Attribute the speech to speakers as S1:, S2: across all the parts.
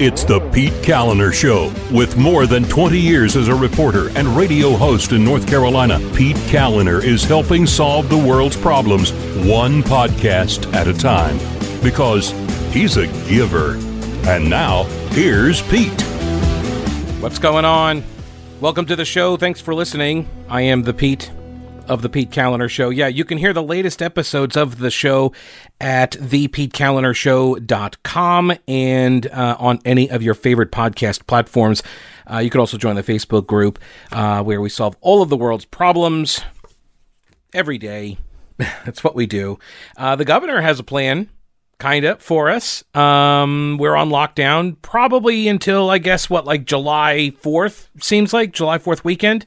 S1: It's the Pete Kaliner Show. With more than 20 years as a reporter and radio host in North Carolina, Pete Kaliner is helping solve the world's problems one podcast at a time. Because he's a giver. And now, here's Pete.
S2: What's going on? Welcome to the show. Thanks for listening. I am the Pete of the Pete Kaliner Show. Yeah, you can hear the latest episodes of the show at thepetekalinershow.com and uh, on any of your favorite podcast platforms. Uh, you can also join the Facebook group uh, where we solve all of the world's problems every day. That's what we do. Uh, the governor has a plan kind of for us. Um, we're on lockdown probably until I guess what like July 4th seems like July 4th weekend.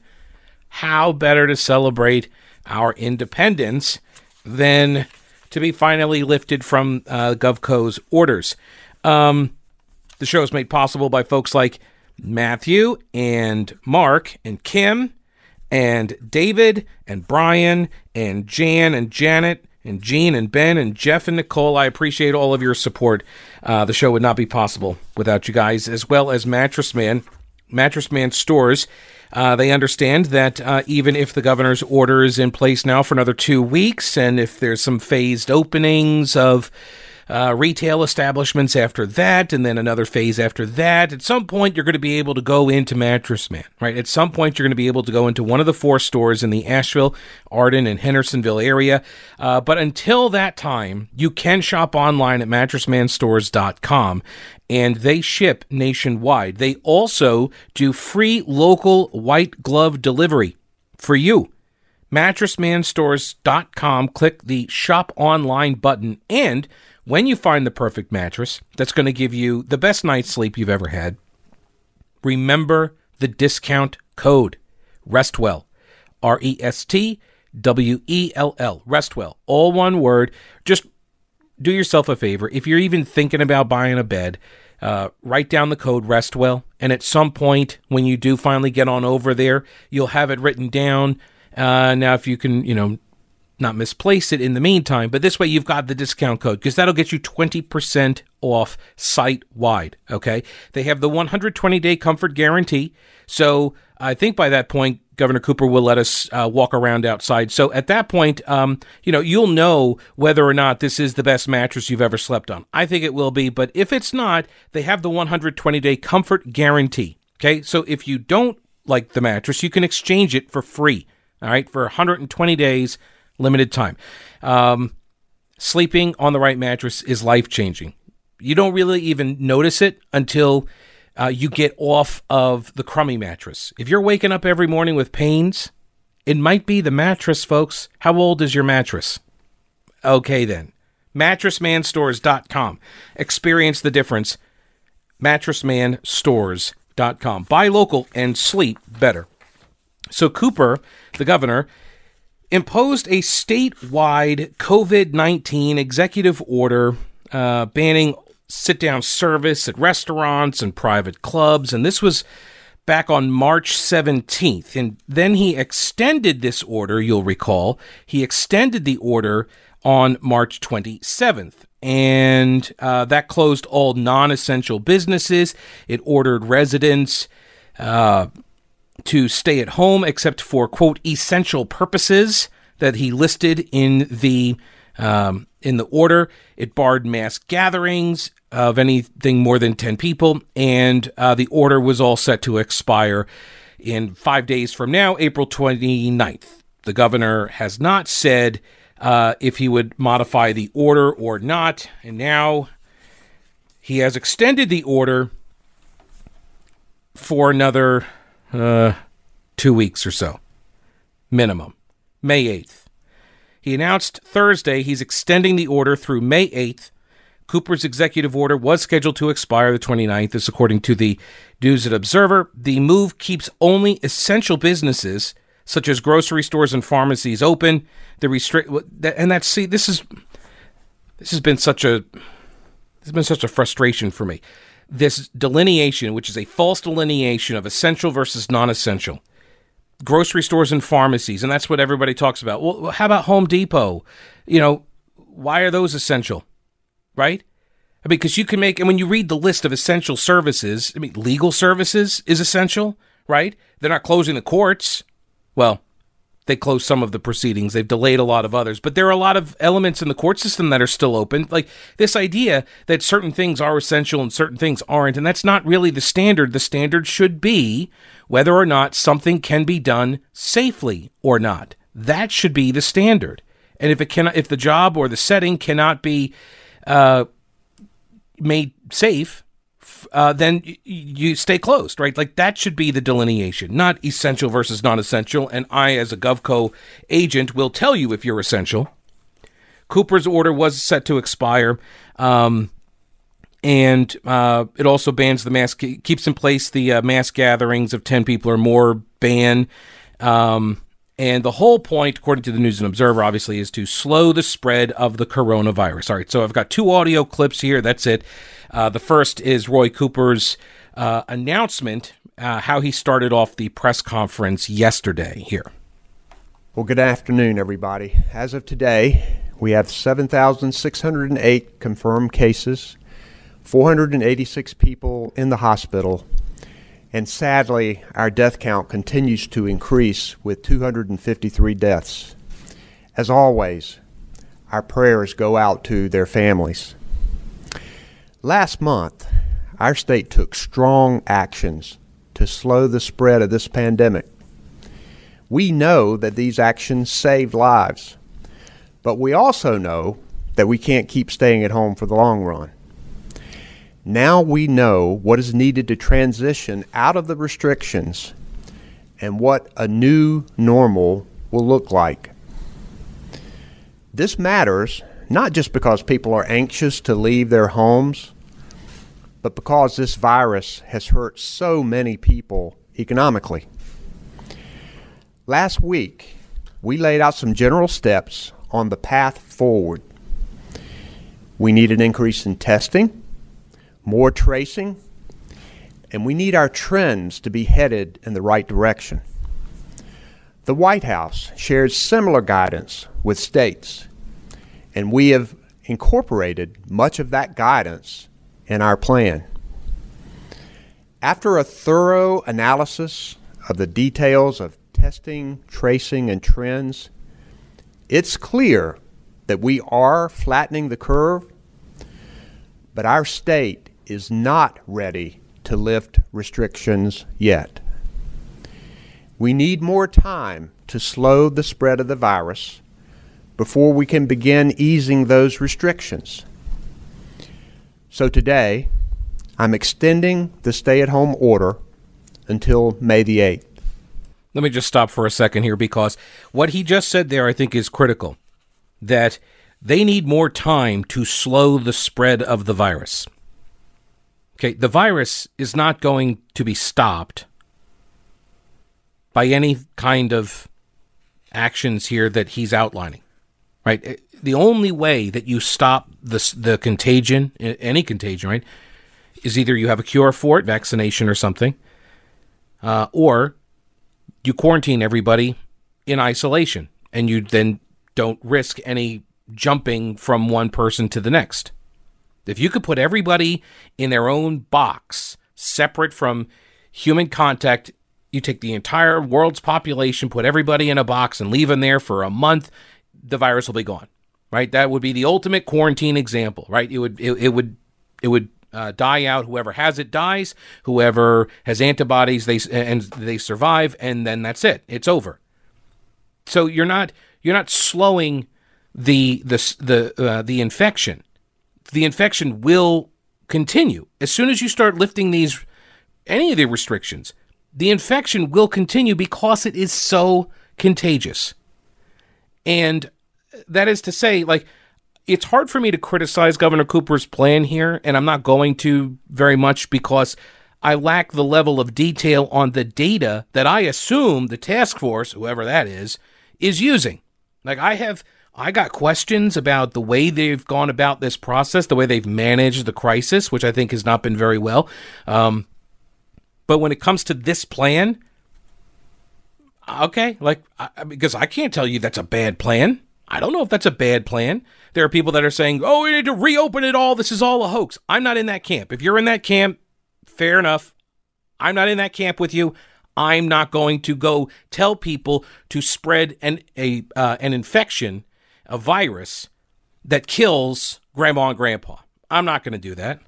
S2: How better to celebrate our independence than to be finally lifted from uh, GovCo's orders? Um, the show is made possible by folks like Matthew and Mark and Kim and David and Brian and Jan and Janet and Gene and Ben and Jeff and Nicole. I appreciate all of your support. Uh, the show would not be possible without you guys, as well as Mattress Man. Mattress Man stores. Uh, they understand that uh, even if the governor's order is in place now for another two weeks, and if there's some phased openings of uh, retail establishments after that, and then another phase after that. At some point, you're going to be able to go into Mattress Man, right? At some point, you're going to be able to go into one of the four stores in the Asheville, Arden, and Hendersonville area. Uh, but until that time, you can shop online at mattressmanstores.com and they ship nationwide. They also do free local white glove delivery for you. MattressManStores.com, click the shop online button, and when you find the perfect mattress that's going to give you the best night's sleep you've ever had, remember the discount code RESTWELL. R E S T W E L L. RESTWELL. All one word. Just do yourself a favor. If you're even thinking about buying a bed, uh, write down the code RESTWELL. And at some point, when you do finally get on over there, you'll have it written down. Uh, now, if you can, you know, not misplace it in the meantime, but this way you've got the discount code because that'll get you 20% off site wide. Okay. They have the 120 day comfort guarantee. So I think by that point, Governor Cooper will let us uh, walk around outside. So at that point, um, you know, you'll know whether or not this is the best mattress you've ever slept on. I think it will be, but if it's not, they have the 120 day comfort guarantee. Okay. So if you don't like the mattress, you can exchange it for free. All right. For 120 days limited time. Um, sleeping on the right mattress is life changing. You don't really even notice it until uh, you get off of the crummy mattress. If you're waking up every morning with pains, it might be the mattress, folks. How old is your mattress? Okay, then. MattressManStores.com. Experience the difference. MattressManStores.com. Buy local and sleep better. So, Cooper, the governor, imposed a statewide COVID 19 executive order uh, banning sit down service at restaurants and private clubs. And this was back on March 17th. And then he extended this order, you'll recall. He extended the order on March 27th. And uh, that closed all non essential businesses. It ordered residents. Uh, to stay at home except for quote essential purposes that he listed in the um, in the order. It barred mass gatherings of anything more than 10 people, and uh, the order was all set to expire in five days from now, April 29th. The governor has not said uh, if he would modify the order or not, and now he has extended the order for another uh, two weeks or so, minimum, May 8th. He announced Thursday he's extending the order through May 8th. Cooper's executive order was scheduled to expire the 29th, this according to the News and Observer. The move keeps only essential businesses, such as grocery stores and pharmacies, open. The restrict and that's see this is this has been such a this has been such a frustration for me this delineation, which is a false delineation of essential versus non essential. Grocery stores and pharmacies, and that's what everybody talks about. Well, how about Home Depot? You know, why are those essential? Right? Because you can make, and when you read the list of essential services, I mean, legal services is essential, right? They're not closing the courts. Well, they closed some of the proceedings. They've delayed a lot of others, but there are a lot of elements in the court system that are still open. Like this idea that certain things are essential and certain things aren't, and that's not really the standard. The standard should be whether or not something can be done safely or not. That should be the standard. And if it cannot, if the job or the setting cannot be uh, made safe, uh, then y- you stay closed, right? Like that should be the delineation, not essential versus non-essential. And I, as a GovCo agent, will tell you if you're essential. Cooper's order was set to expire. Um, and uh, it also bans the mass keeps in place the uh, mass gatherings of 10 people or more ban um, and the whole point according to the news and observer obviously is to slow the spread of the coronavirus all right so i've got two audio clips here that's it uh, the first is roy cooper's uh, announcement uh, how he started off the press conference yesterday here
S3: well good afternoon everybody as of today we have 7608 confirmed cases 486 people in the hospital, and sadly, our death count continues to increase with 253 deaths. As always, our prayers go out to their families. Last month, our state took strong actions to slow the spread of this pandemic. We know that these actions saved lives, but we also know that we can't keep staying at home for the long run. Now we know what is needed to transition out of the restrictions and what a new normal will look like. This matters not just because people are anxious to leave their homes, but because this virus has hurt so many people economically. Last week, we laid out some general steps on the path forward. We need an increase in testing more tracing, and we need our trends to be headed in the right direction. The White House shares similar guidance with states, and we have incorporated much of that guidance in our plan. After a thorough analysis of the details of testing, tracing, and trends, it's clear that we are flattening the curve, but our state is not ready to lift restrictions yet. We need more time to slow the spread of the virus before we can begin easing those restrictions. So today, I'm extending the stay at home order until May the 8th.
S2: Let me just stop for a second here because what he just said there, I think, is critical. That they need more time to slow the spread of the virus. Okay, the virus is not going to be stopped by any kind of actions here that he's outlining. Right? The only way that you stop the the contagion, any contagion, right, is either you have a cure for it, vaccination or something, uh, or you quarantine everybody in isolation, and you then don't risk any jumping from one person to the next. If you could put everybody in their own box, separate from human contact, you take the entire world's population, put everybody in a box, and leave them there for a month, the virus will be gone. Right? That would be the ultimate quarantine example. Right? It would it, it would it would uh, die out. Whoever has it dies. Whoever has antibodies, they and they survive, and then that's it. It's over. So you're not you're not slowing the the the uh, the infection the infection will continue. As soon as you start lifting these, any of the restrictions, the infection will continue because it is so contagious. And that is to say, like, it's hard for me to criticize Governor Cooper's plan here, and I'm not going to very much because I lack the level of detail on the data that I assume the task force, whoever that is, is using. Like, I have I got questions about the way they've gone about this process, the way they've managed the crisis, which I think has not been very well. Um, but when it comes to this plan, okay, like I, because I can't tell you that's a bad plan. I don't know if that's a bad plan. There are people that are saying, oh, we need to reopen it all. This is all a hoax. I'm not in that camp. If you're in that camp, fair enough. I'm not in that camp with you. I'm not going to go tell people to spread an a uh, an infection, a virus that kills grandma and grandpa. I'm not going to do that.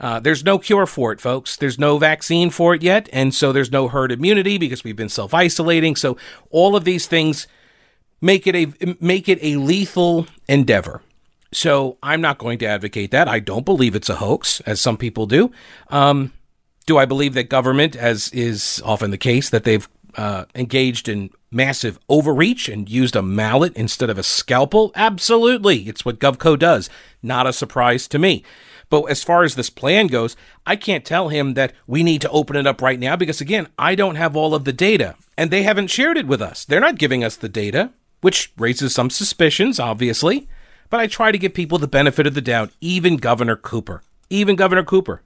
S2: Uh, there's no cure for it, folks. There's no vaccine for it yet, and so there's no herd immunity because we've been self isolating. So all of these things make it a make it a lethal endeavor. So I'm not going to advocate that. I don't believe it's a hoax, as some people do. Um, do I believe that government, as is often the case, that they've uh, engaged in massive overreach and used a mallet instead of a scalpel? Absolutely. It's what GovCo does. Not a surprise to me. But as far as this plan goes, I can't tell him that we need to open it up right now because, again, I don't have all of the data and they haven't shared it with us. They're not giving us the data, which raises some suspicions, obviously. But I try to give people the benefit of the doubt, even Governor Cooper. Even Governor Cooper.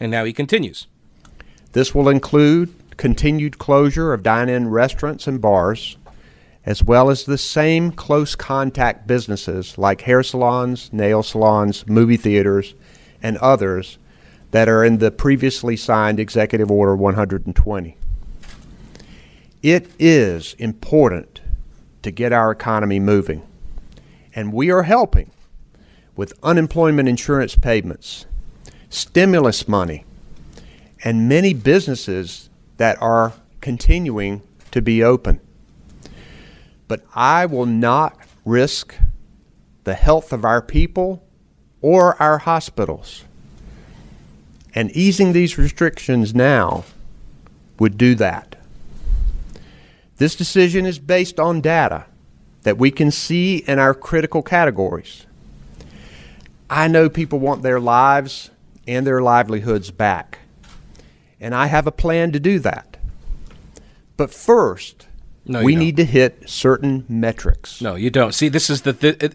S2: And now he continues.
S3: This will include continued closure of dine in restaurants and bars, as well as the same close contact businesses like hair salons, nail salons, movie theaters, and others that are in the previously signed Executive Order 120. It is important to get our economy moving, and we are helping with unemployment insurance payments stimulus money, and many businesses that are continuing to be open. But I will not risk the health of our people or our hospitals. And easing these restrictions now would do that. This decision is based on data that we can see in our critical categories. I know people want their lives and their livelihoods back. And I have a plan to do that. But first, no, we don't. need to hit certain metrics.
S2: No, you don't. See, this is the th-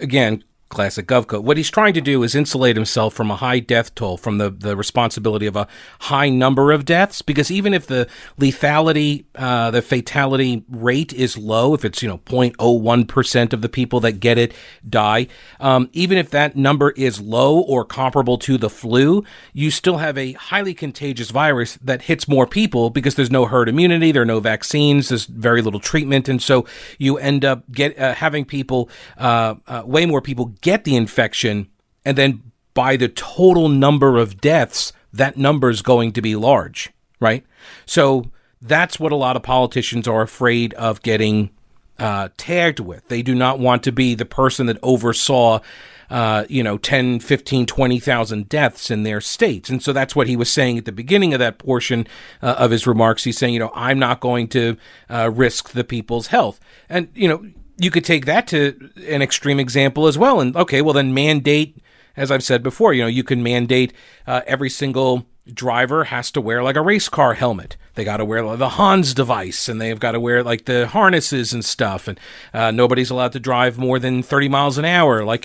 S2: again classic GovCo. What he's trying to do is insulate himself from a high death toll, from the, the responsibility of a high number of deaths, because even if the lethality, uh, the fatality rate is low, if it's, you know, 0.01% of the people that get it die, um, even if that number is low or comparable to the flu, you still have a highly contagious virus that hits more people because there's no herd immunity, there are no vaccines, there's very little treatment, and so you end up get uh, having people, uh, uh way more people get the infection, and then by the total number of deaths, that number is going to be large, right? So that's what a lot of politicians are afraid of getting uh, tagged with. They do not want to be the person that oversaw, uh, you know, 10, 15, 20,000 deaths in their states. And so that's what he was saying at the beginning of that portion uh, of his remarks. He's saying, you know, I'm not going to uh, risk the people's health. And, you know, you could take that to an extreme example as well. And okay, well then mandate, as I've said before, you know, you can mandate uh, every single driver has to wear like a race car helmet. They got to wear the Hans device, and they've got to wear like the harnesses and stuff. And uh, nobody's allowed to drive more than thirty miles an hour. Like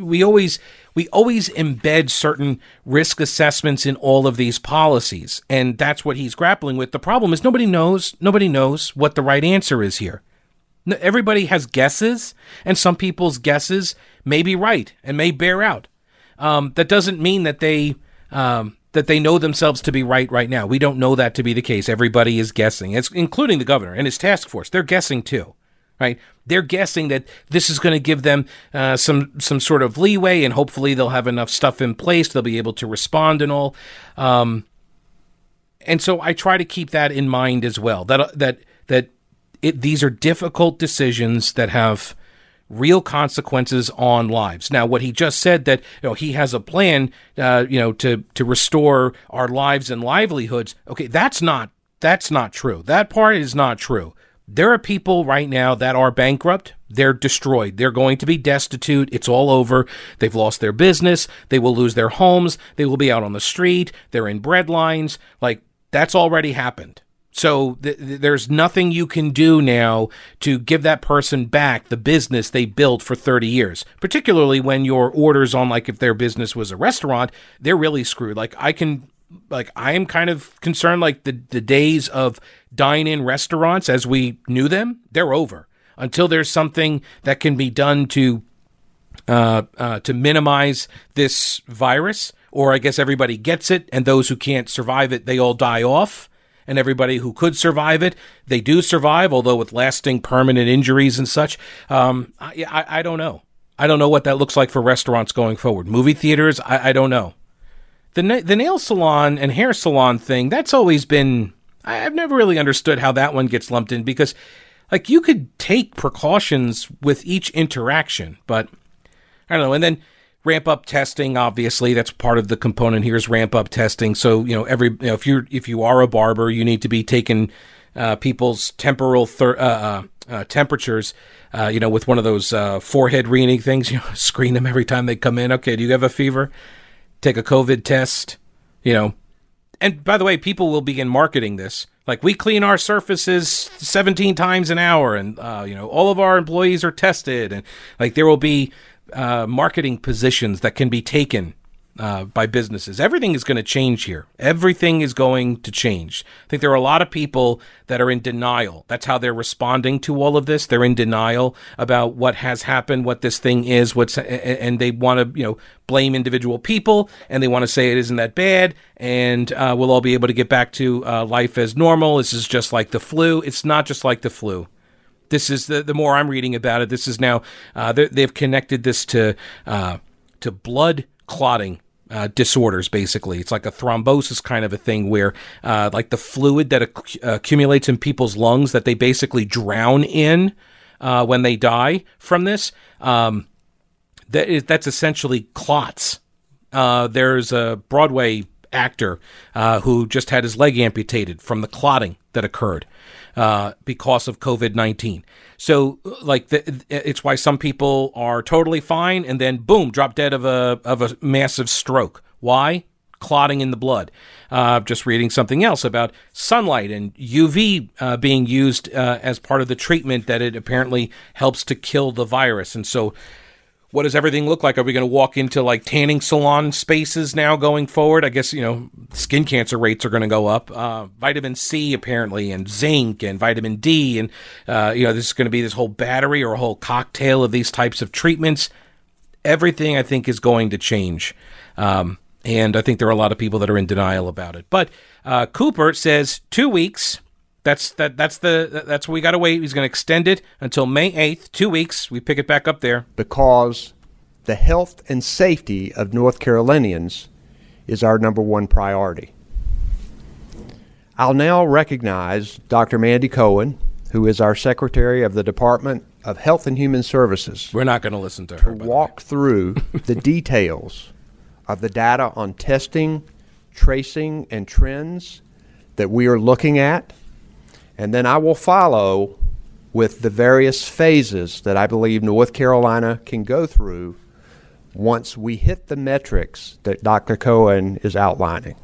S2: we always we always embed certain risk assessments in all of these policies, and that's what he's grappling with. The problem is nobody knows nobody knows what the right answer is here. Everybody has guesses, and some people's guesses may be right and may bear out. Um, that doesn't mean that they um, that they know themselves to be right right now. We don't know that to be the case. Everybody is guessing, it's, including the governor and his task force. They're guessing too, right? They're guessing that this is going to give them uh, some some sort of leeway, and hopefully they'll have enough stuff in place. They'll be able to respond and all. Um, and so I try to keep that in mind as well. That that that it, these are difficult decisions that have real consequences on lives. Now, what he just said that you know he has a plan, uh, you know, to to restore our lives and livelihoods. Okay, that's not that's not true. That part is not true. There are people right now that are bankrupt. They're destroyed. They're going to be destitute. It's all over. They've lost their business. They will lose their homes. They will be out on the street. They're in breadlines. Like that's already happened. So th- there's nothing you can do now to give that person back the business they built for 30 years. Particularly when your orders on like if their business was a restaurant, they're really screwed. Like I can like I am kind of concerned like the the days of dine-in restaurants as we knew them, they're over. until there's something that can be done to uh, uh, to minimize this virus, or I guess everybody gets it, and those who can't survive it, they all die off. And everybody who could survive it, they do survive, although with lasting permanent injuries and such. Um, I, I, I, don't know. I don't know what that looks like for restaurants going forward. Movie theaters, I, I don't know. The, the nail salon and hair salon thing, that's always been. I've never really understood how that one gets lumped in because, like, you could take precautions with each interaction, but I don't know. And then ramp up testing obviously that's part of the component here is ramp up testing. So you know every you know if you're if you are a barber you need to be taking uh, people's temporal thir- uh, uh, uh temperatures uh, you know with one of those uh, forehead reading things you know screen them every time they come in. Okay do you have a fever? Take a covid test you know. And by the way people will begin marketing this. Like we clean our surfaces 17 times an hour and uh you know all of our employees are tested and like there will be uh, marketing positions that can be taken uh, by businesses. Everything is going to change here. Everything is going to change. I think there are a lot of people that are in denial. That's how they're responding to all of this. They're in denial about what has happened, what this thing is, what's, and they want to, you know, blame individual people, and they want to say it isn't that bad, and uh, we'll all be able to get back to uh, life as normal. This is just like the flu. It's not just like the flu. This is the the more I'm reading about it. This is now uh, they've connected this to uh, to blood clotting uh, disorders. Basically, it's like a thrombosis kind of a thing where uh, like the fluid that acc- accumulates in people's lungs that they basically drown in uh, when they die from this. Um, that is, that's essentially clots. Uh, there's a Broadway actor who just had his leg amputated from the clotting that occurred uh, because of COVID 19. So, like, the, it's why some people are totally fine and then, boom, drop dead of a, of a massive stroke. Why? Clotting in the blood. Uh, just reading something else about sunlight and UV uh, being used uh, as part of the treatment that it apparently helps to kill the virus. And so, what does everything look like? Are we going to walk into like tanning salon spaces now going forward? I guess, you know, skin cancer rates are going to go up. Uh, vitamin C, apparently, and zinc and vitamin D. And, uh, you know, this is going to be this whole battery or a whole cocktail of these types of treatments. Everything, I think, is going to change. Um, and I think there are a lot of people that are in denial about it. But uh, Cooper says two weeks that's that. That's the. That's what we got to wait. He's going to extend it until May eighth. Two weeks. We pick it back up there
S3: because the health and safety of North Carolinians is our number one priority. I'll now recognize Dr. Mandy Cohen, who is our Secretary of the Department of Health and Human Services.
S2: We're not going to listen to her.
S3: To walk through the details of the data on testing, tracing, and trends that we are looking at and then I will follow with the various phases that I believe North Carolina can go through once we hit the metrics that Dr. Cohen is outlining.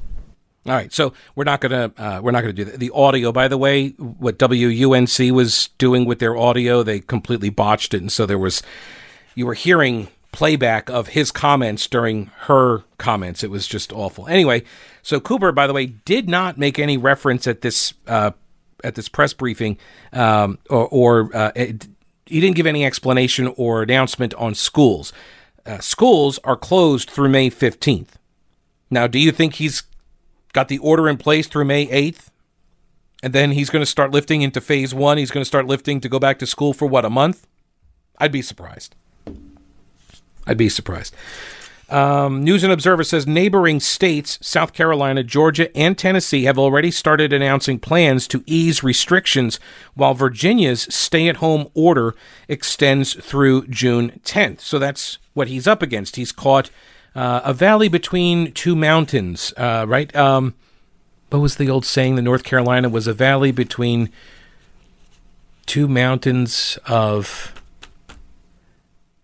S2: All right, so we're not gonna uh, we're not gonna do that. The audio, by the way, what WUNC was doing with their audio, they completely botched it, and so there was you were hearing playback of his comments during her comments. It was just awful. Anyway, so Cooper, by the way, did not make any reference at this uh, at this press briefing, um, or, or uh, it, he didn't give any explanation or announcement on schools. Uh, schools are closed through May 15th. Now, do you think he's got the order in place through May 8th? And then he's going to start lifting into phase one. He's going to start lifting to go back to school for what, a month? I'd be surprised. I'd be surprised. Um, News and Observer says neighboring states, South Carolina, Georgia, and Tennessee, have already started announcing plans to ease restrictions, while Virginia's stay at home order extends through June 10th. So that's what he's up against. He's caught uh, a valley between two mountains, uh, right? Um, what was the old saying? The North Carolina was a valley between two mountains of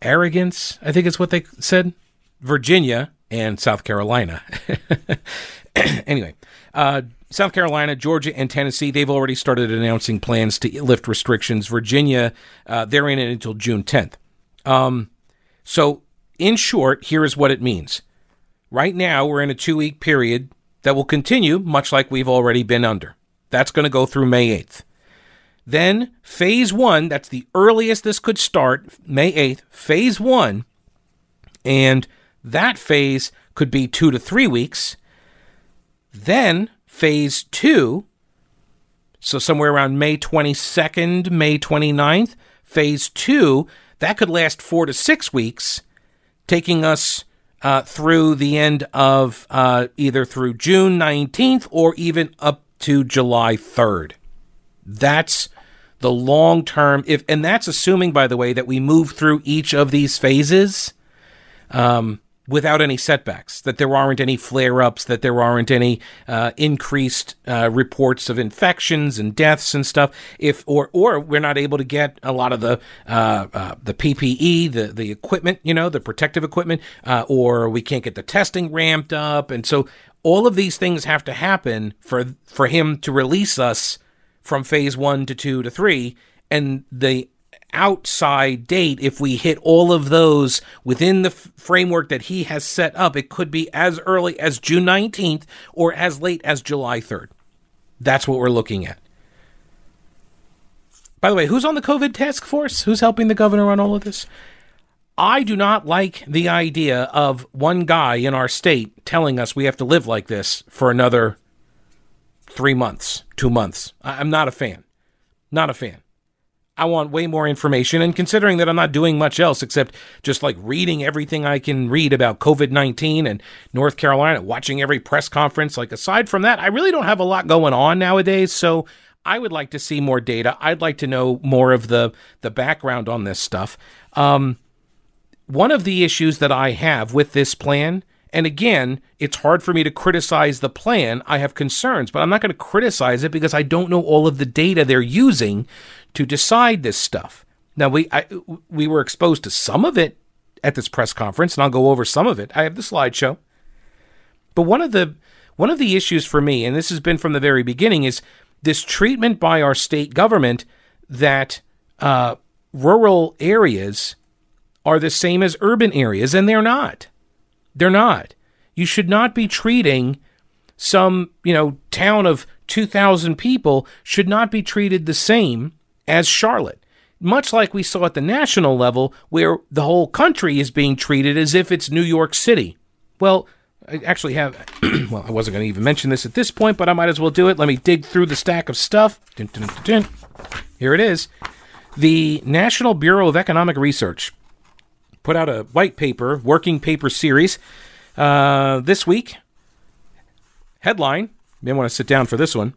S2: arrogance, I think is what they said. Virginia, and South Carolina. anyway, uh, South Carolina, Georgia, and Tennessee, they've already started announcing plans to lift restrictions. Virginia, uh, they're in it until June 10th. Um, so, in short, here is what it means. Right now, we're in a two week period that will continue, much like we've already been under. That's going to go through May 8th. Then phase one, that's the earliest this could start, May 8th, phase one. And that phase could be two to three weeks. Then phase two, so somewhere around May 22nd, May 29th, phase two, that could last four to six weeks, taking us uh, through the end of uh, either through June 19th or even up to July 3rd. That's the long term if and that's assuming by the way that we move through each of these phases um, without any setbacks that there aren't any flare-ups that there aren't any uh, increased uh, reports of infections and deaths and stuff if or or we're not able to get a lot of the uh, uh the PPE the the equipment you know the protective equipment uh, or we can't get the testing ramped up and so all of these things have to happen for for him to release us from phase one to two to three. And the outside date, if we hit all of those within the f- framework that he has set up, it could be as early as June 19th or as late as July 3rd. That's what we're looking at. By the way, who's on the COVID task force? Who's helping the governor on all of this? I do not like the idea of one guy in our state telling us we have to live like this for another three months, two months. I'm not a fan. Not a fan. I want way more information. And considering that I'm not doing much else except just like reading everything I can read about COVID 19 and North Carolina, watching every press conference, like aside from that, I really don't have a lot going on nowadays. So I would like to see more data. I'd like to know more of the, the background on this stuff. Um, one of the issues that I have with this plan and again, it's hard for me to criticize the plan. I have concerns, but I'm not going to criticize it because I don't know all of the data they're using to decide this stuff. Now we I, we were exposed to some of it at this press conference, and I'll go over some of it. I have the slideshow. But one of the one of the issues for me, and this has been from the very beginning, is this treatment by our state government that uh, rural areas are the same as urban areas, and they're not. They're not. You should not be treating some, you know, town of 2,000 people should not be treated the same as Charlotte. Much like we saw at the national level, where the whole country is being treated as if it's New York City. Well, I actually have, well, I wasn't going to even mention this at this point, but I might as well do it. Let me dig through the stack of stuff. Dun, dun, dun, Here it is. The National Bureau of Economic Research put out a white paper, working paper series uh, this week. Headline, you may want to sit down for this one.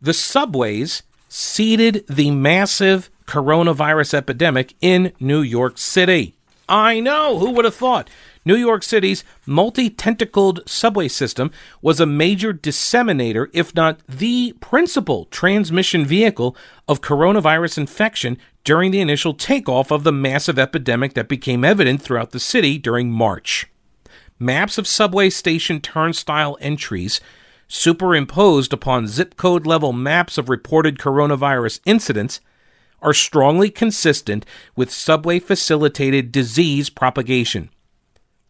S2: The subways seeded the massive coronavirus epidemic in New York City. I know, who would have thought? New York City's multi tentacled subway system was a major disseminator, if not the principal transmission vehicle of coronavirus infection during the initial takeoff of the massive epidemic that became evident throughout the city during March. Maps of subway station turnstile entries superimposed upon zip code level maps of reported coronavirus incidents are strongly consistent with subway facilitated disease propagation.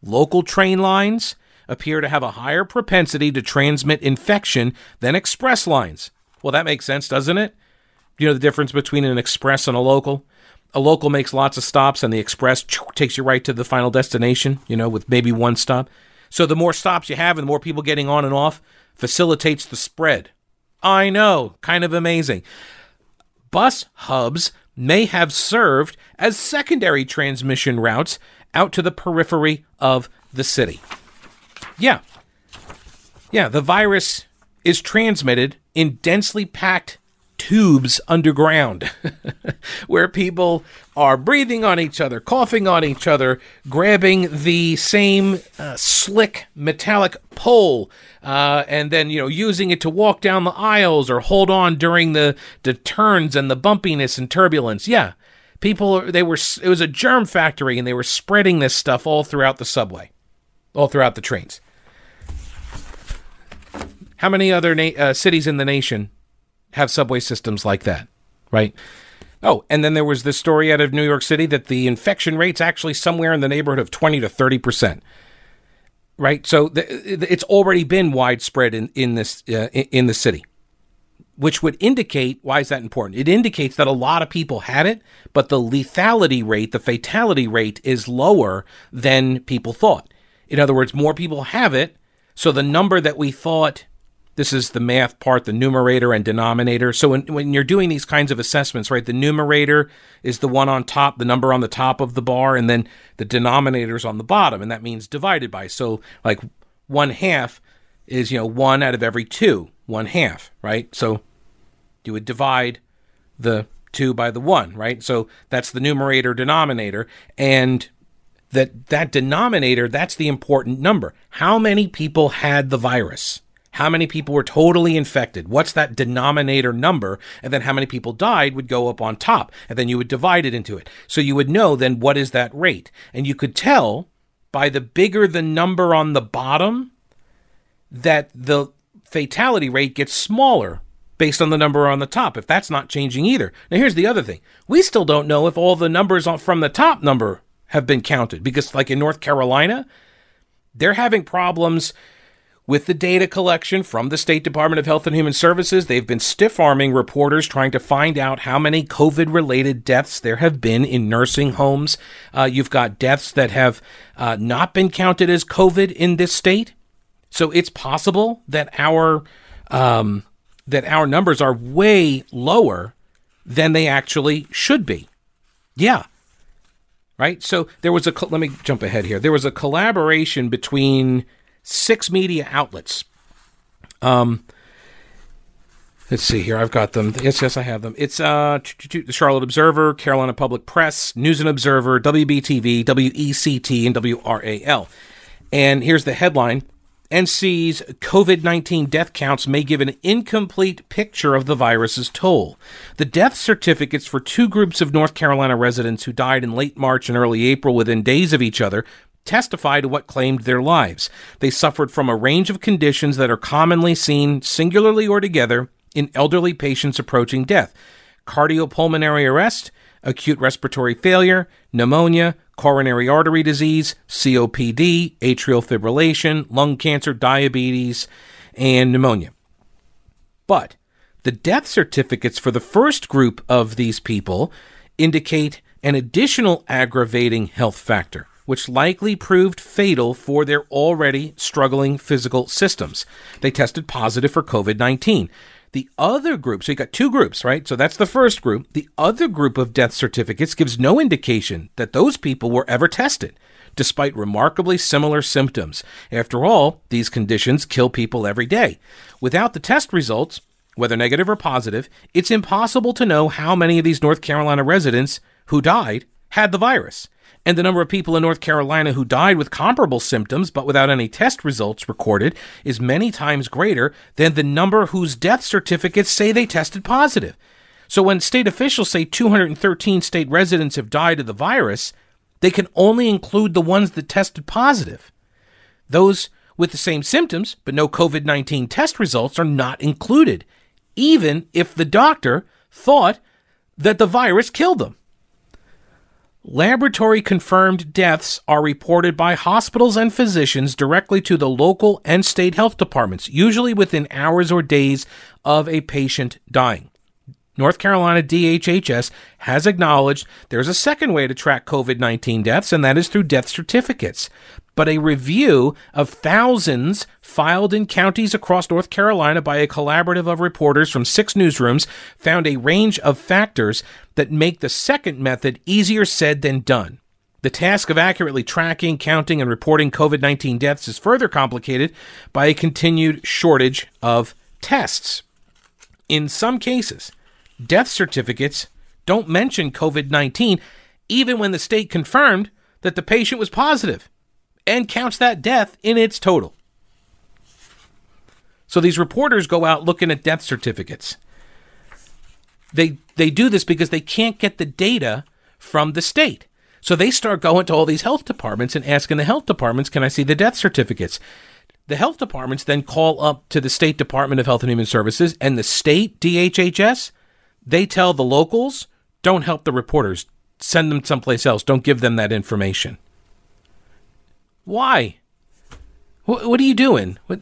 S2: Local train lines appear to have a higher propensity to transmit infection than express lines. Well, that makes sense, doesn't it? You know the difference between an express and a local? A local makes lots of stops, and the express takes you right to the final destination, you know, with maybe one stop. So the more stops you have and the more people getting on and off facilitates the spread. I know, kind of amazing. Bus hubs may have served as secondary transmission routes out to the periphery of the city. Yeah. Yeah, the virus is transmitted in densely packed tubes underground where people are breathing on each other, coughing on each other, grabbing the same uh, slick metallic pole, uh, and then, you know, using it to walk down the aisles or hold on during the, the turns and the bumpiness and turbulence. Yeah people they were it was a germ factory and they were spreading this stuff all throughout the subway all throughout the trains how many other na- uh, cities in the nation have subway systems like that right oh and then there was this story out of new york city that the infection rate's actually somewhere in the neighborhood of 20 to 30 percent right so it's already been widespread in, in this uh, in the city which would indicate why is that important? It indicates that a lot of people had it, but the lethality rate, the fatality rate is lower than people thought. In other words, more people have it, so the number that we thought this is the math part, the numerator and denominator. So when, when you're doing these kinds of assessments, right, the numerator is the one on top, the number on the top of the bar, and then the denominator is on the bottom, and that means divided by. So like one half is, you know, one out of every two, one half, right? So you would divide the 2 by the 1, right? So that's the numerator denominator and that that denominator that's the important number. How many people had the virus? How many people were totally infected? What's that denominator number? And then how many people died would go up on top. And then you would divide it into it. So you would know then what is that rate? And you could tell by the bigger the number on the bottom that the fatality rate gets smaller based on the number on the top, if that's not changing either. Now, here's the other thing we still don't know if all the numbers from the top number have been counted because, like in North Carolina, they're having problems with the data collection from the State Department of Health and Human Services. They've been stiff arming reporters trying to find out how many COVID related deaths there have been in nursing homes. Uh, you've got deaths that have uh, not been counted as COVID in this state. So it's possible that our um, that our numbers are way lower than they actually should be. Yeah. Right? So there was a let me jump ahead here. There was a collaboration between six media outlets. Um Let's see here. I've got them. Yes, yes, I have them. It's uh, the Charlotte Observer, Carolina Public Press, News and Observer, WBTV, WECT, and WRAL. And here's the headline NC's COVID 19 death counts may give an incomplete picture of the virus's toll. The death certificates for two groups of North Carolina residents who died in late March and early April within days of each other testify to what claimed their lives. They suffered from a range of conditions that are commonly seen singularly or together in elderly patients approaching death cardiopulmonary arrest, acute respiratory failure, pneumonia, coronary artery disease, COPD, atrial fibrillation, lung cancer, diabetes, and pneumonia. But the death certificates for the first group of these people indicate an additional aggravating health factor, which likely proved fatal for their already struggling physical systems. They tested positive for COVID 19. The other group, so you got two groups, right? So that's the first group. The other group of death certificates gives no indication that those people were ever tested, despite remarkably similar symptoms. After all, these conditions kill people every day. Without the test results, whether negative or positive, it's impossible to know how many of these North Carolina residents who died had the virus and the number of people in North Carolina who died with comparable symptoms but without any test results recorded is many times greater than the number whose death certificates say they tested positive. So when state officials say 213 state residents have died of the virus, they can only include the ones that tested positive. Those with the same symptoms but no COVID 19 test results are not included, even if the doctor thought that the virus killed them. Laboratory confirmed deaths are reported by hospitals and physicians directly to the local and state health departments, usually within hours or days of a patient dying. North Carolina DHHS has acknowledged there's a second way to track COVID 19 deaths, and that is through death certificates but a review of thousands filed in counties across North Carolina by a collaborative of reporters from six newsrooms found a range of factors that make the second method easier said than done. The task of accurately tracking, counting, and reporting COVID 19 deaths is further complicated by a continued shortage of tests. In some cases, death certificates don't mention COVID 19 even when the state confirmed that the patient was positive and counts that death in its total. So these reporters go out looking at death certificates. They they do this because they can't get the data from the state. So they start going to all these health departments and asking the health departments, "Can I see the death certificates?" The health departments then call up to the State Department of Health and Human Services and the state DHHS. They tell the locals, "Don't help the reporters. Send them someplace else. Don't give them that information." Why? What, are you doing? What?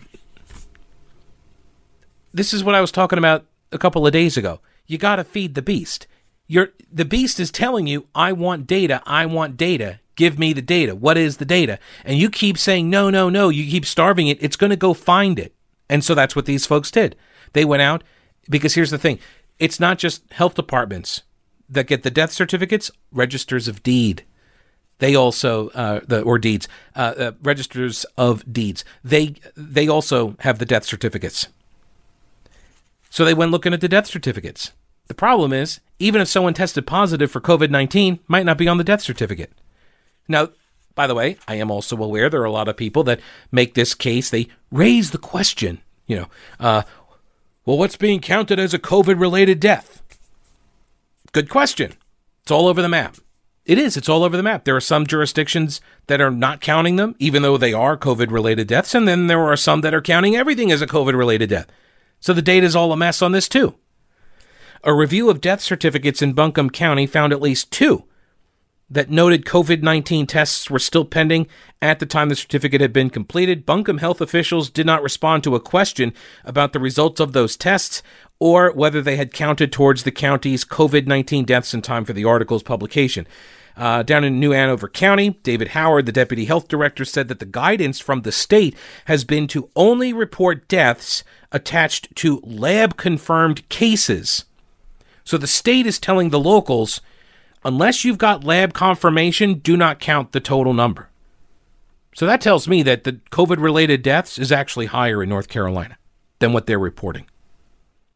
S2: This is what I was talking about a couple of days ago. You got to feed the beast. You're, the beast is telling you, I want data, I want data. Give me the data. What is the data? And you keep saying, no, no, no. You keep starving it. It's going to go find it. And so that's what these folks did. They went out because here's the thing it's not just health departments that get the death certificates, registers of deed. They also uh, the or deeds uh, uh, registers of deeds. They they also have the death certificates. So they went looking at the death certificates. The problem is, even if someone tested positive for COVID nineteen, might not be on the death certificate. Now, by the way, I am also aware there are a lot of people that make this case. They raise the question, you know, uh, well, what's being counted as a COVID related death? Good question. It's all over the map. It is. It's all over the map. There are some jurisdictions that are not counting them, even though they are COVID related deaths. And then there are some that are counting everything as a COVID related death. So the data is all a mess on this, too. A review of death certificates in Buncombe County found at least two that noted COVID 19 tests were still pending at the time the certificate had been completed. Buncombe health officials did not respond to a question about the results of those tests or whether they had counted towards the county's COVID 19 deaths in time for the article's publication. Uh, down in New Hanover County, David Howard, the deputy health director, said that the guidance from the state has been to only report deaths attached to lab confirmed cases. So the state is telling the locals, unless you've got lab confirmation, do not count the total number. So that tells me that the COVID related deaths is actually higher in North Carolina than what they're reporting.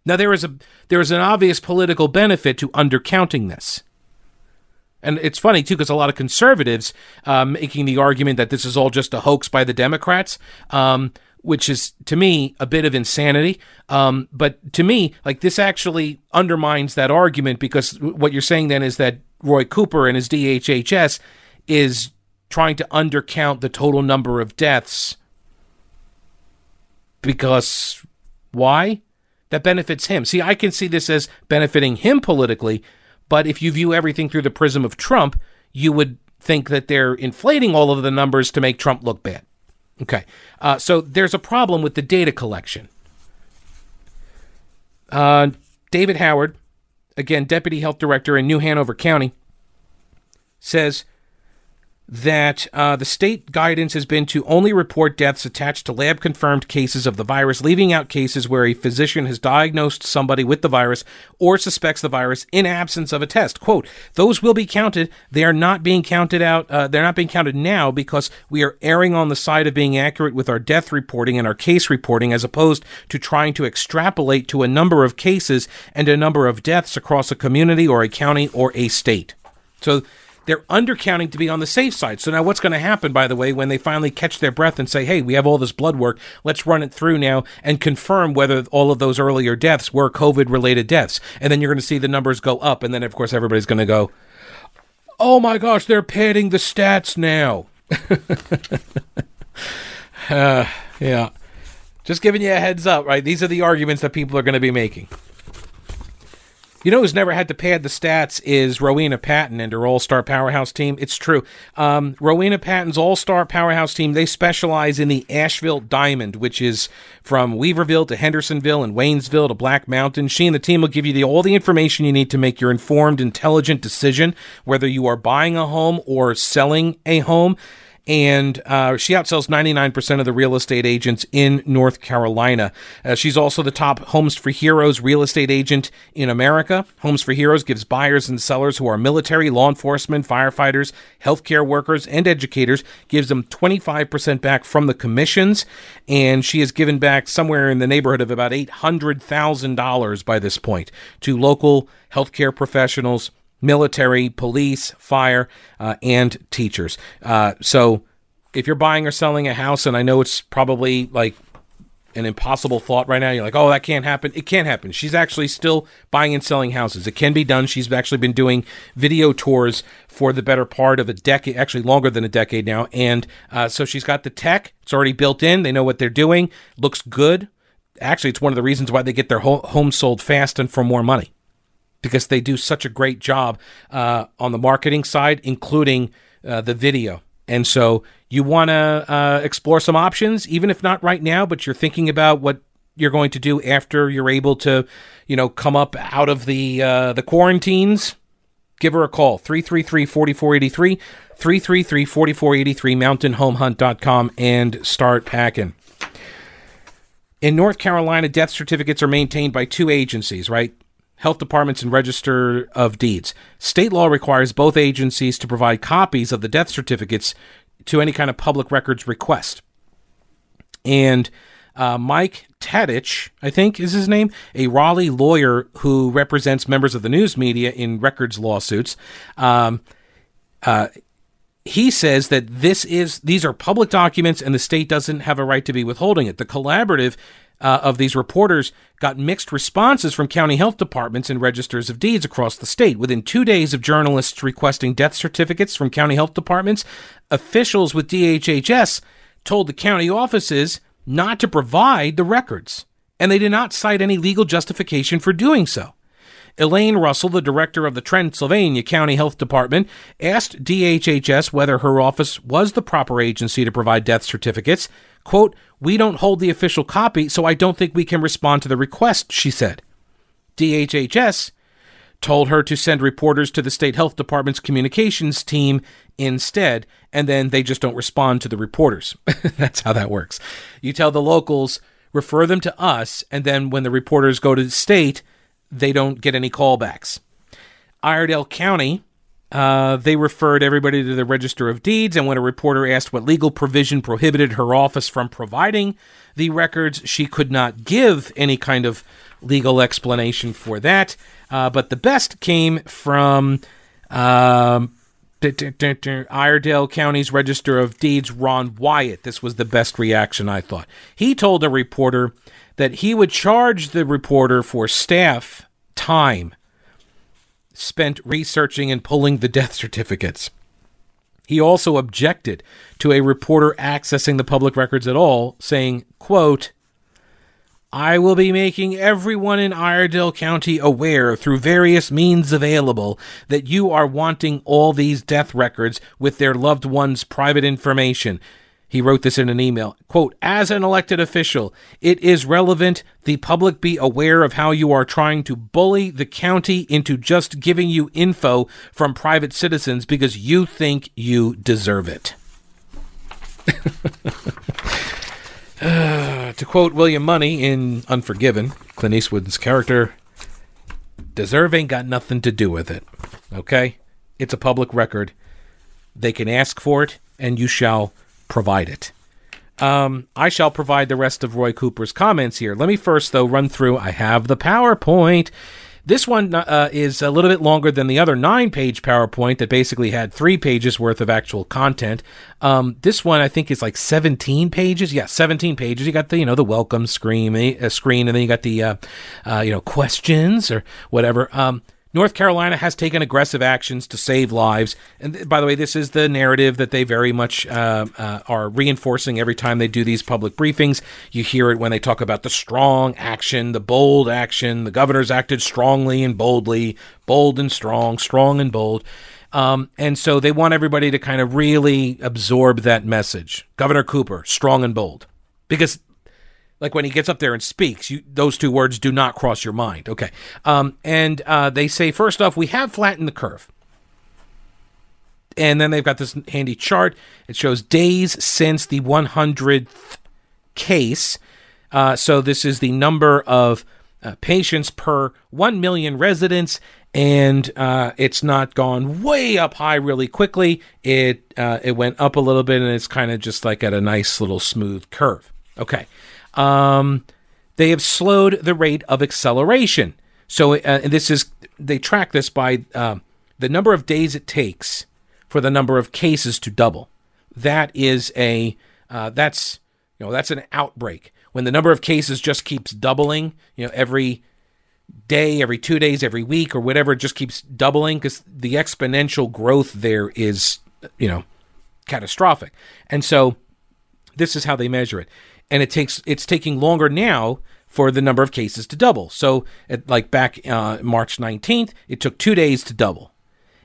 S2: Now there is a there is an obvious political benefit to undercounting this. And it's funny too because a lot of conservatives um, making the argument that this is all just a hoax by the Democrats, um, which is to me a bit of insanity. Um, but to me, like this actually undermines that argument because what you're saying then is that Roy Cooper and his DHHS is trying to undercount the total number of deaths because why? That benefits him. See, I can see this as benefiting him politically, but if you view everything through the prism of Trump, you would think that they're inflating all of the numbers to make Trump look bad. Okay. Uh, so there's a problem with the data collection. Uh, David Howard, again, Deputy Health Director in New Hanover County, says that uh, the state guidance has been to only report deaths attached to lab confirmed cases of the virus, leaving out cases where a physician has diagnosed somebody with the virus or suspects the virus in absence of a test. Quote, those will be counted. They are not being counted out. Uh, they're not being counted now because we are erring on the side of being accurate with our death reporting and our case reporting as opposed to trying to extrapolate to a number of cases and a number of deaths across a community or a county or a state. So, they're undercounting to be on the safe side. So now what's going to happen, by the way, when they finally catch their breath and say, hey, we have all this blood work, let's run it through now and confirm whether all of those earlier deaths were COVID related deaths. And then you're going to see the numbers go up. And then, of course, everybody's going to go, oh my gosh, they're padding the stats now. uh, yeah. Just giving you a heads up, right? These are the arguments that people are going to be making. You know who's never had to pad the stats is Rowena Patton and her All Star Powerhouse team. It's true. Um, Rowena Patton's All Star Powerhouse team, they specialize in the Asheville Diamond, which is from Weaverville to Hendersonville and Waynesville to Black Mountain. She and the team will give you the, all the information you need to make your informed, intelligent decision, whether you are buying a home or selling a home and uh, she outsells 99% of the real estate agents in North Carolina. Uh, she's also the top Homes for Heroes real estate agent in America. Homes for Heroes gives buyers and sellers who are military, law enforcement, firefighters, healthcare workers, and educators, gives them 25% back from the commissions, and she has given back somewhere in the neighborhood of about $800,000 by this point to local healthcare professionals military, police, fire, uh, and teachers. Uh, so if you're buying or selling a house, and I know it's probably like an impossible thought right now. You're like, oh, that can't happen. It can't happen. She's actually still buying and selling houses. It can be done. She's actually been doing video tours for the better part of a decade, actually longer than a decade now. And uh, so she's got the tech. It's already built in. They know what they're doing. Looks good. Actually, it's one of the reasons why they get their home sold fast and for more money because they do such a great job uh, on the marketing side, including uh, the video. And so you want to uh, explore some options, even if not right now, but you're thinking about what you're going to do after you're able to, you know, come up out of the uh, the quarantines, give her a call 333-4483, 333-4483 mountainhomehunt.com and start packing. In North Carolina, death certificates are maintained by two agencies, right? Health departments and register of deeds. State law requires both agencies to provide copies of the death certificates to any kind of public records request. And uh, Mike Tadych, I think is his name, a Raleigh lawyer who represents members of the news media in records lawsuits. Um, uh, he says that this is these are public documents and the state doesn't have a right to be withholding it. The collaborative uh, of these reporters got mixed responses from county health departments and registers of deeds across the state. Within two days of journalists requesting death certificates from county health departments, officials with DHHS told the county offices not to provide the records, and they did not cite any legal justification for doing so. Elaine Russell, the director of the Transylvania County Health Department, asked DHHS whether her office was the proper agency to provide death certificates. Quote, We don't hold the official copy, so I don't think we can respond to the request, she said. DHHS told her to send reporters to the state health department's communications team instead, and then they just don't respond to the reporters. That's how that works. You tell the locals, refer them to us, and then when the reporters go to the state, they don't get any callbacks. Iredell County, uh, they referred everybody to the Register of Deeds, and when a reporter asked what legal provision prohibited her office from providing the records, she could not give any kind of legal explanation for that. Uh, but the best came from um, Iredell County's Register of Deeds, Ron Wyatt. This was the best reaction, I thought. He told a reporter that he would charge the reporter for staff time spent researching and pulling the death certificates. He also objected to a reporter accessing the public records at all, saying, quote, I will be making everyone in Iredell County aware through various means available that you are wanting all these death records with their loved ones' private information. He wrote this in an email. Quote, as an elected official, it is relevant the public be aware of how you are trying to bully the county into just giving you info from private citizens because you think you deserve it. uh, to quote William Munny in Unforgiven, Clint Eastwood's character, deserve ain't got nothing to do with it. Okay? It's a public record. They can ask for it, and you shall provide it. Um, I shall provide the rest of Roy Cooper's comments here. Let me first, though, run through. I have the PowerPoint. This one uh, is a little bit longer than the other nine page PowerPoint that basically had three pages worth of actual content. Um, this one I think is like 17 pages. Yeah, 17 pages. You got the, you know, the welcome screen, uh, screen and then you got the, uh, uh, you know, questions or whatever. Um, North Carolina has taken aggressive actions to save lives. And by the way, this is the narrative that they very much uh, uh, are reinforcing every time they do these public briefings. You hear it when they talk about the strong action, the bold action. The governor's acted strongly and boldly, bold and strong, strong and bold. Um, and so they want everybody to kind of really absorb that message. Governor Cooper, strong and bold. Because like when he gets up there and speaks, you, those two words do not cross your mind. Okay. Um, and uh, they say, first off, we have flattened the curve. And then they've got this handy chart. It shows days since the 100th case. Uh, so this is the number of uh, patients per 1 million residents. And uh, it's not gone way up high really quickly. It uh, it went up a little bit, and it's kind of just like at a nice little smooth curve. Okay. Um, they have slowed the rate of acceleration. So uh, this is they track this by uh, the number of days it takes for the number of cases to double. That is a uh, that's you know that's an outbreak when the number of cases just keeps doubling. You know every day, every two days, every week, or whatever, just keeps doubling because the exponential growth there is you know catastrophic. And so this is how they measure it and it takes it's taking longer now for the number of cases to double. So, at, like back uh, March 19th, it took two days to double,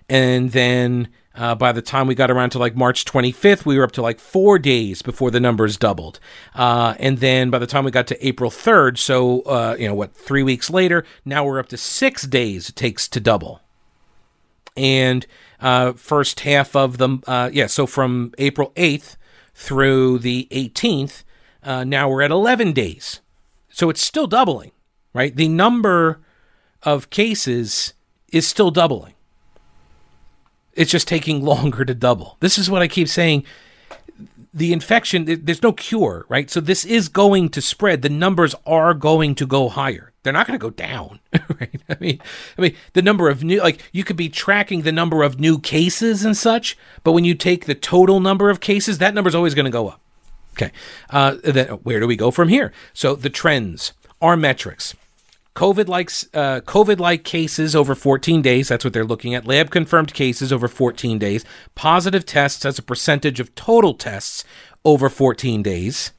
S2: and then Uh, by the time we got around to like March 25th, we were up to like four days before the numbers doubled. Uh, and then by the time we got to April 3rd, so, uh, you know, what, three weeks later, now we're up to six days it takes to double. And uh, first half of them, uh, yeah, so from April 8th through the 18th, uh, now we're at 11 days. So it's still doubling, right? The number of cases is still doubling. It's just taking longer to double. This is what I keep saying. The infection, there's no cure, right? So this is going to spread. The numbers are going to go higher. They're not going to go down, right? I mean, I mean, the number of new, like you could be tracking the number of new cases and such, but when you take the total number of cases, that number is always going to go up. Okay. Uh, then where do we go from here? So the trends, our metrics. COVID like uh, COVID like cases over 14 days. That's what they're looking at. Lab confirmed cases over 14 days. Positive tests as a percentage of total tests over 14 days.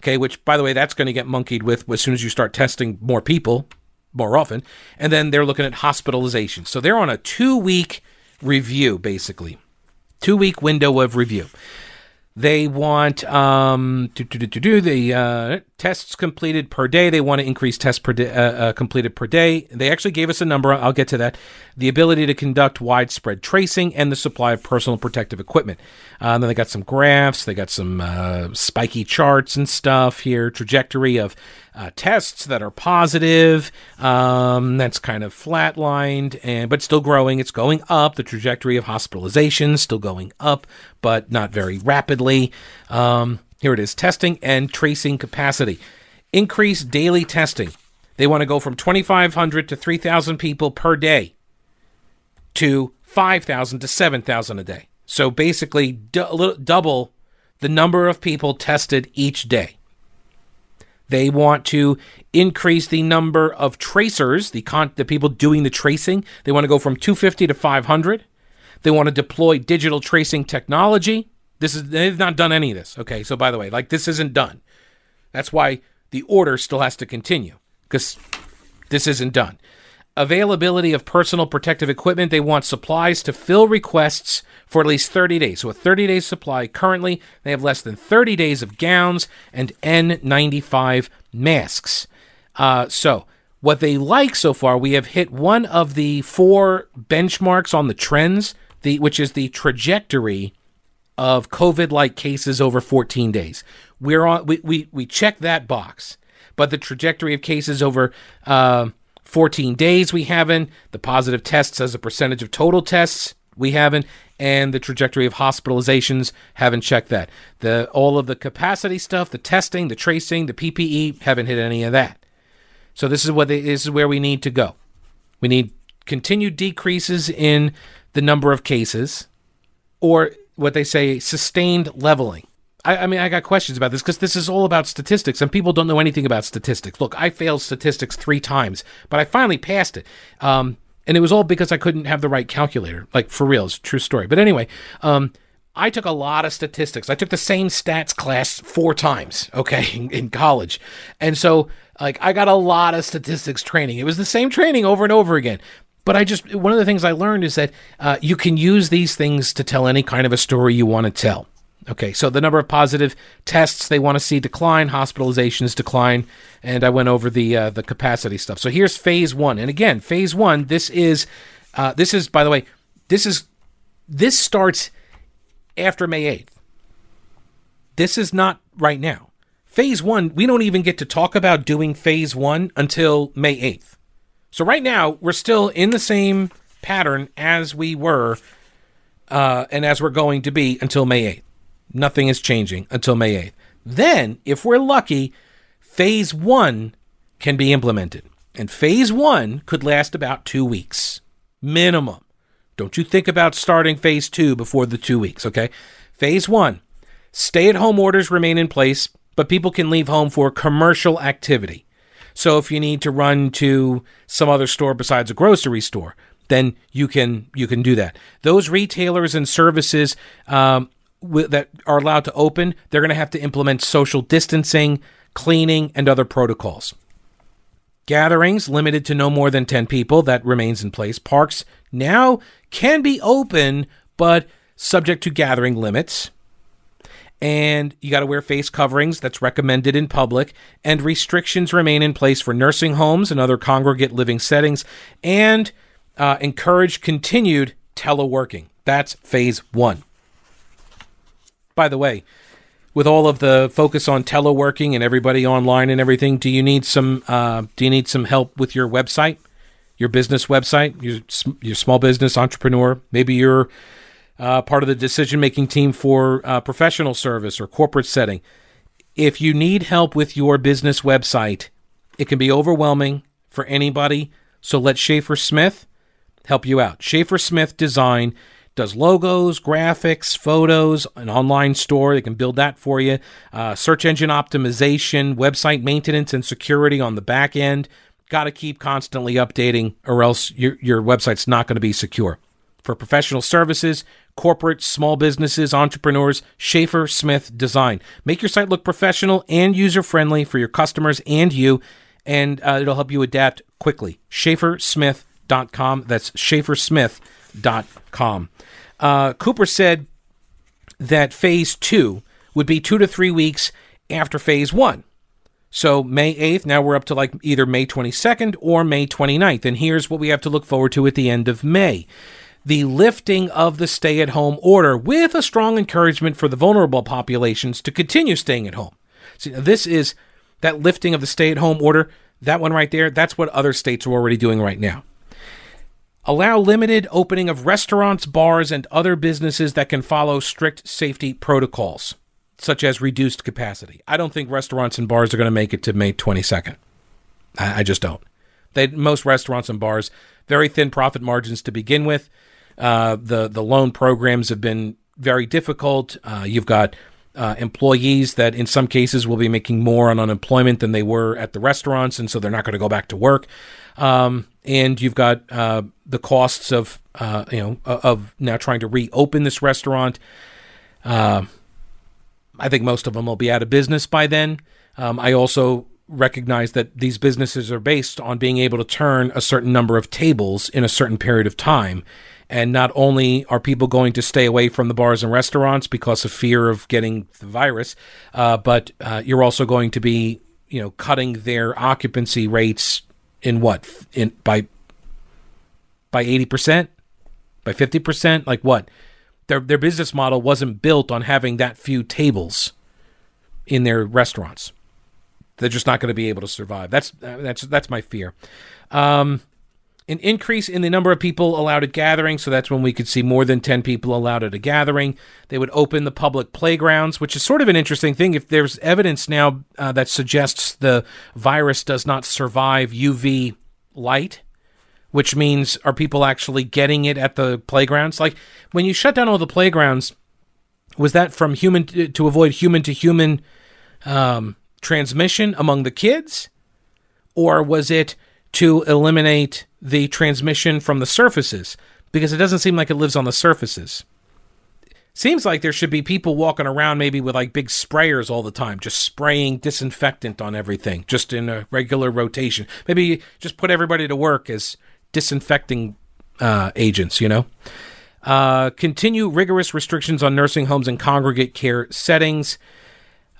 S2: Okay, which by the way, that's going to get monkeyed with as soon as you start testing more people more often. And then they're looking at hospitalization. So they're on a two week review, basically, two week window of review. They want um, to, do the uh, tests completed per day. They want to increase tests per day, uh, uh, completed per day. They actually gave us a number. I'll get to that. The ability to conduct widespread tracing and the supply of personal protective equipment. Uh, then they got some graphs. They got some uh, spiky charts and stuff here. Trajectory of uh, tests that are positive. Um, that's kind of flatlined, and but still growing. It's going up. The trajectory of hospitalizations still going up, but not very rapidly. Um, here it is: testing and tracing capacity. Increase daily testing. They want to go from 2,500 to 3,000 people per day to 5,000 to 7,000 a day. So basically, d- double the number of people tested each day. They want to increase the number of tracers, the con- the people doing the tracing. They want to go from 250 to 500. They want to deploy digital tracing technology. This is they've not done any of this. Okay, so by the way, like this isn't done. That's why the order still has to continue because this isn't done. Availability of personal protective equipment. They want supplies to fill requests for at least 30 days. So a 30 day supply. Currently, they have less than 30 days of gowns and N95 masks. Uh, so what they like so far, we have hit one of the four benchmarks on the trends, the which is the trajectory of COVID-like cases over 14 days. We're on. We we we check that box, but the trajectory of cases over. Uh, 14 days we haven't the positive tests as a percentage of total tests we haven't and the trajectory of hospitalizations haven't checked that. The all of the capacity stuff, the testing, the tracing, the PPE haven't hit any of that. So this is what they, this is where we need to go. We need continued decreases in the number of cases, or what they say sustained leveling. I, I mean, I got questions about this because this is all about statistics, and people don't know anything about statistics. Look, I failed statistics three times, but I finally passed it. Um, and it was all because I couldn't have the right calculator. Like for real, it's true story. But anyway, um, I took a lot of statistics. I took the same stats class four times, okay, in, in, college. And so, like, I got a lot of statistics training. It was the same training over and over again. But I just, one of the things I learned is that uh, you can use these things to tell any kind of a story you want to tell. Okay, so the number of positive tests they want to see decline, hospitalizations decline, and I went over the uh, the capacity stuff. So here's phase one, and again, phase one. This is uh, this is by the way, this is this starts after May eighth. This is not right now. Phase one, we don't even get to talk about doing phase one until May eighth. So right now we're still in the same pattern as we were, uh, and as we're going to be until May eighth. Nothing is changing until May 8th. Then, if we're lucky, phase one can be implemented. And phase one could last about two weeks, minimum. Don't you think about starting phase two before the two weeks, okay? Phase one stay at home orders remain in place, but people can leave home for commercial activity. So if you need to run to some other store besides a grocery store, then you can you can do that. Those retailers and services um, that are allowed to open, they're going to have to implement social distancing, cleaning, and other protocols. Gatherings limited to no more than 10 people, that remains in place. Parks now can be open, but subject to gathering limits. And you got to wear face coverings that's recommended in public, and restrictions remain in place for nursing homes and other congregate living settings, and uh, encourage continued teleworking. That's phase one. By the way, with all of the focus on teleworking and everybody online and everything, do you need some uh, do you need some help with your website, your business website, your your small business entrepreneur? Maybe you're uh, part of the decision making team for uh, professional service or corporate setting. If you need help with your business website, it can be overwhelming for anybody. So let Schaefer Smith help you out. Schaefer Smith Design does logos, graphics, photos, an online store. They can build that for you. Uh, search engine optimization, website maintenance, and security on the back end. Got to keep constantly updating, or else your, your website's not going to be secure. For professional services, corporate, small businesses, entrepreneurs, Schaefer Smith Design. Make your site look professional and user friendly for your customers and you, and uh, it'll help you adapt quickly. SchaeferSmith.com. That's SchaeferSmith.com. Uh, Cooper said that phase two would be two to three weeks after phase one. So May 8th, now we're up to like either May 22nd or May 29th. And here's what we have to look forward to at the end of May the lifting of the stay at home order with a strong encouragement for the vulnerable populations to continue staying at home. See, this is that lifting of the stay at home order, that one right there, that's what other states are already doing right now. Allow limited opening of restaurants, bars, and other businesses that can follow strict safety protocols, such as reduced capacity. I don't think restaurants and bars are going to make it to May 22nd. I, I just don't. They, most restaurants and bars, very thin profit margins to begin with. Uh, the the loan programs have been very difficult. Uh, you've got uh, employees that in some cases will be making more on unemployment than they were at the restaurants, and so they're not going to go back to work. Um, and you've got uh, the costs of uh, you know of now trying to reopen this restaurant. Uh, I think most of them will be out of business by then. Um, I also recognize that these businesses are based on being able to turn a certain number of tables in a certain period of time. And not only are people going to stay away from the bars and restaurants because of fear of getting the virus, uh, but uh, you're also going to be, you know, cutting their occupancy rates in what in by by eighty percent, by fifty percent. Like what? Their their business model wasn't built on having that few tables in their restaurants. They're just not going to be able to survive. That's that's that's my fear. Um, an increase in the number of people allowed at gatherings. So that's when we could see more than 10 people allowed at a gathering. They would open the public playgrounds, which is sort of an interesting thing. If there's evidence now uh, that suggests the virus does not survive UV light, which means are people actually getting it at the playgrounds? Like when you shut down all the playgrounds, was that from human to, to avoid human to human um, transmission among the kids? Or was it to eliminate the transmission from the surfaces because it doesn't seem like it lives on the surfaces. Seems like there should be people walking around maybe with like big sprayers all the time, just spraying disinfectant on everything, just in a regular rotation. Maybe just put everybody to work as disinfecting uh, agents, you know? Uh, continue rigorous restrictions on nursing homes and congregate care settings.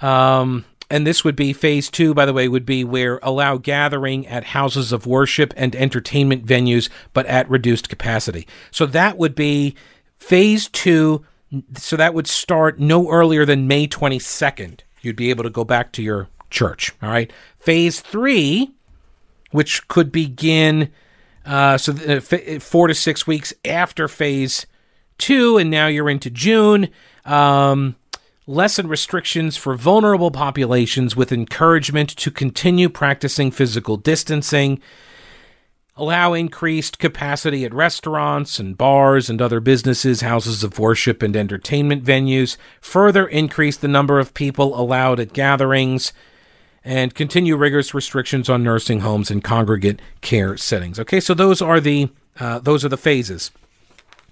S2: Um, and this would be phase two, by the way, would be where allow gathering at houses of worship and entertainment venues, but at reduced capacity. So that would be phase two. So that would start no earlier than May 22nd. You'd be able to go back to your church. All right. Phase three, which could begin uh, so f- four to six weeks after phase two, and now you're into June. Um, lessen restrictions for vulnerable populations with encouragement to continue practicing physical distancing, allow increased capacity at restaurants and bars and other businesses, houses of worship, and entertainment venues, further increase the number of people allowed at gatherings, and continue rigorous restrictions on nursing homes and congregate care settings. Okay, so those are the uh, those are the phases.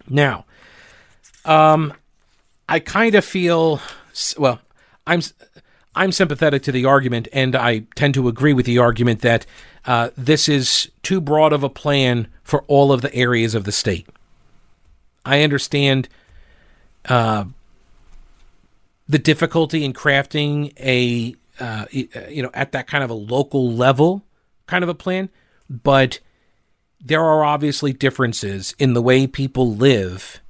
S2: Now, um, I kind of feel well, I'm I'm sympathetic to the argument, and I tend to agree with the argument that uh, this is too broad of a plan for all of the areas of the state. I understand uh, the difficulty in crafting a uh, you know at that kind of a local level kind of a plan, but there are obviously differences in the way people live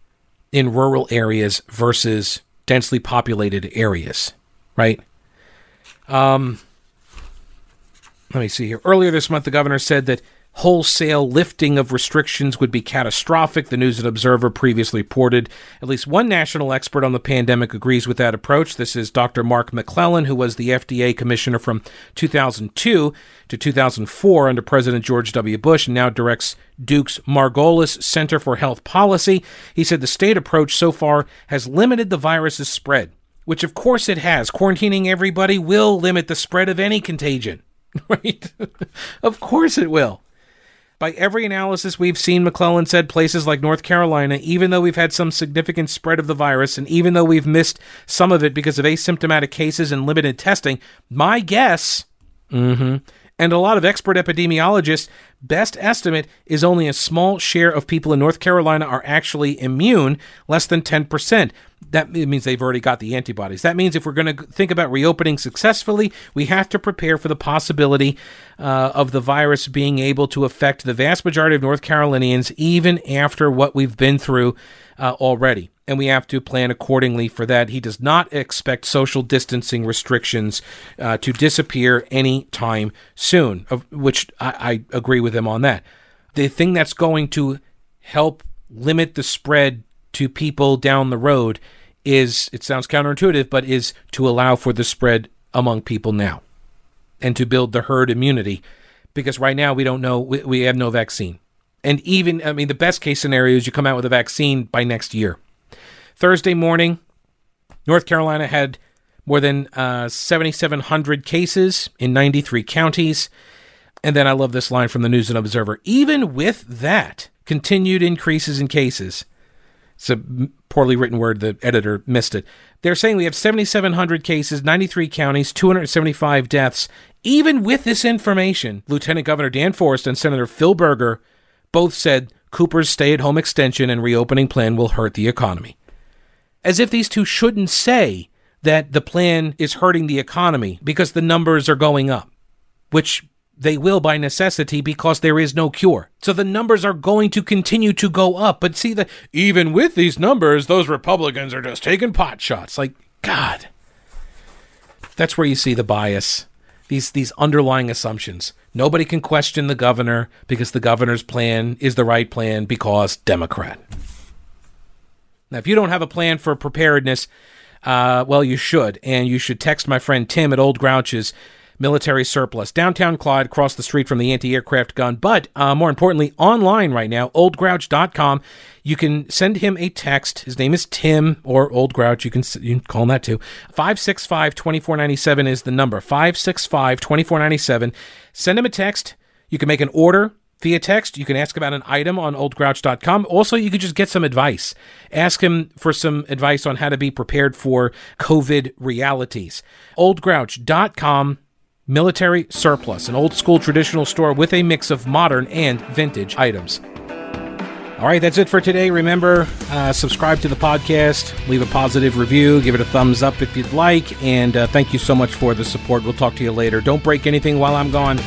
S2: in rural areas versus densely populated areas, right? Um, let me see here. Earlier this month, the governor said that wholesale lifting of restrictions would be catastrophic. The News and Observer previously reported at least one national expert on the pandemic agrees with that approach. This is Dr. Mark McClellan, who was the FDA commissioner from 2002 to 2004 under President George W. Bush and now directs Duke's Margolis Center for Health Policy. He said the state approach so far has limited the virus's spread, which of course it has. Quarantining everybody will limit the spread of any contagion, right? of course it will. By every analysis we've seen, McClellan said places like North Carolina, even though we've had some significant spread of the virus, and even though we've missed some of it because of asymptomatic cases and limited testing, my guess, mm-hmm, and a lot of expert epidemiologists, best estimate is only a small share of people in North Carolina are actually immune, less than 10% that means they've already got the antibodies. That means if we're going to think about reopening successfully, we have to prepare for the possibility uh, of the virus being able to affect the vast majority of North Carolinians, even after what we've been through uh, already. And we have to plan accordingly for that. He does not expect social distancing restrictions uh, to disappear anytime soon, of which I, I agree with him on that. The thing that's going to help limit the spread to people down the road is it sounds counterintuitive, but is to allow for the spread among people now and to build the herd immunity because right now we don't know we, we have no vaccine. And even I mean the best case scenario is you come out with a vaccine by next year. Thursday morning, North Carolina had more than uh, 7,700 cases in 93 counties. And then I love this line from the News and Observer. Even with that, continued increases in cases, it's a poorly written word. The editor missed it. They're saying we have 7,700 cases, 93 counties, 275 deaths. Even with this information, Lieutenant Governor Dan Forest and Senator Phil Berger both said Cooper's stay at home extension and reopening plan will hurt the economy. As if these two shouldn't say that the plan is hurting the economy because the numbers are going up, which they will by necessity because there is no cure. So the numbers are going to continue to go up. But see that even with these numbers, those Republicans are just taking pot shots. Like, God. That's where you see the bias. These these underlying assumptions. Nobody can question the governor because the governor's plan is the right plan because Democrat. Now, if you don't have a plan for preparedness, uh, well, you should, and you should text my friend Tim at Old Grouch's military surplus. Downtown Clyde, across the street from the anti aircraft gun, but uh, more importantly, online right now, oldgrouch.com. You can send him a text. His name is Tim or Old Grouch. You can, you can call him that too. 565 2497 is the number. 565 2497. Send him a text. You can make an order via text. You can ask about an item on oldgrouch.com. Also, you could just get some advice. Ask him for some advice on how to be prepared for COVID realities. oldgrouch.com Military Surplus, an old school traditional store with a mix of modern and vintage items. All right, that's it for today. Remember, uh, subscribe to the podcast, leave a positive review, give it a thumbs up if you'd like, and uh, thank you so much for the support. We'll talk to you later. Don't break anything while I'm gone.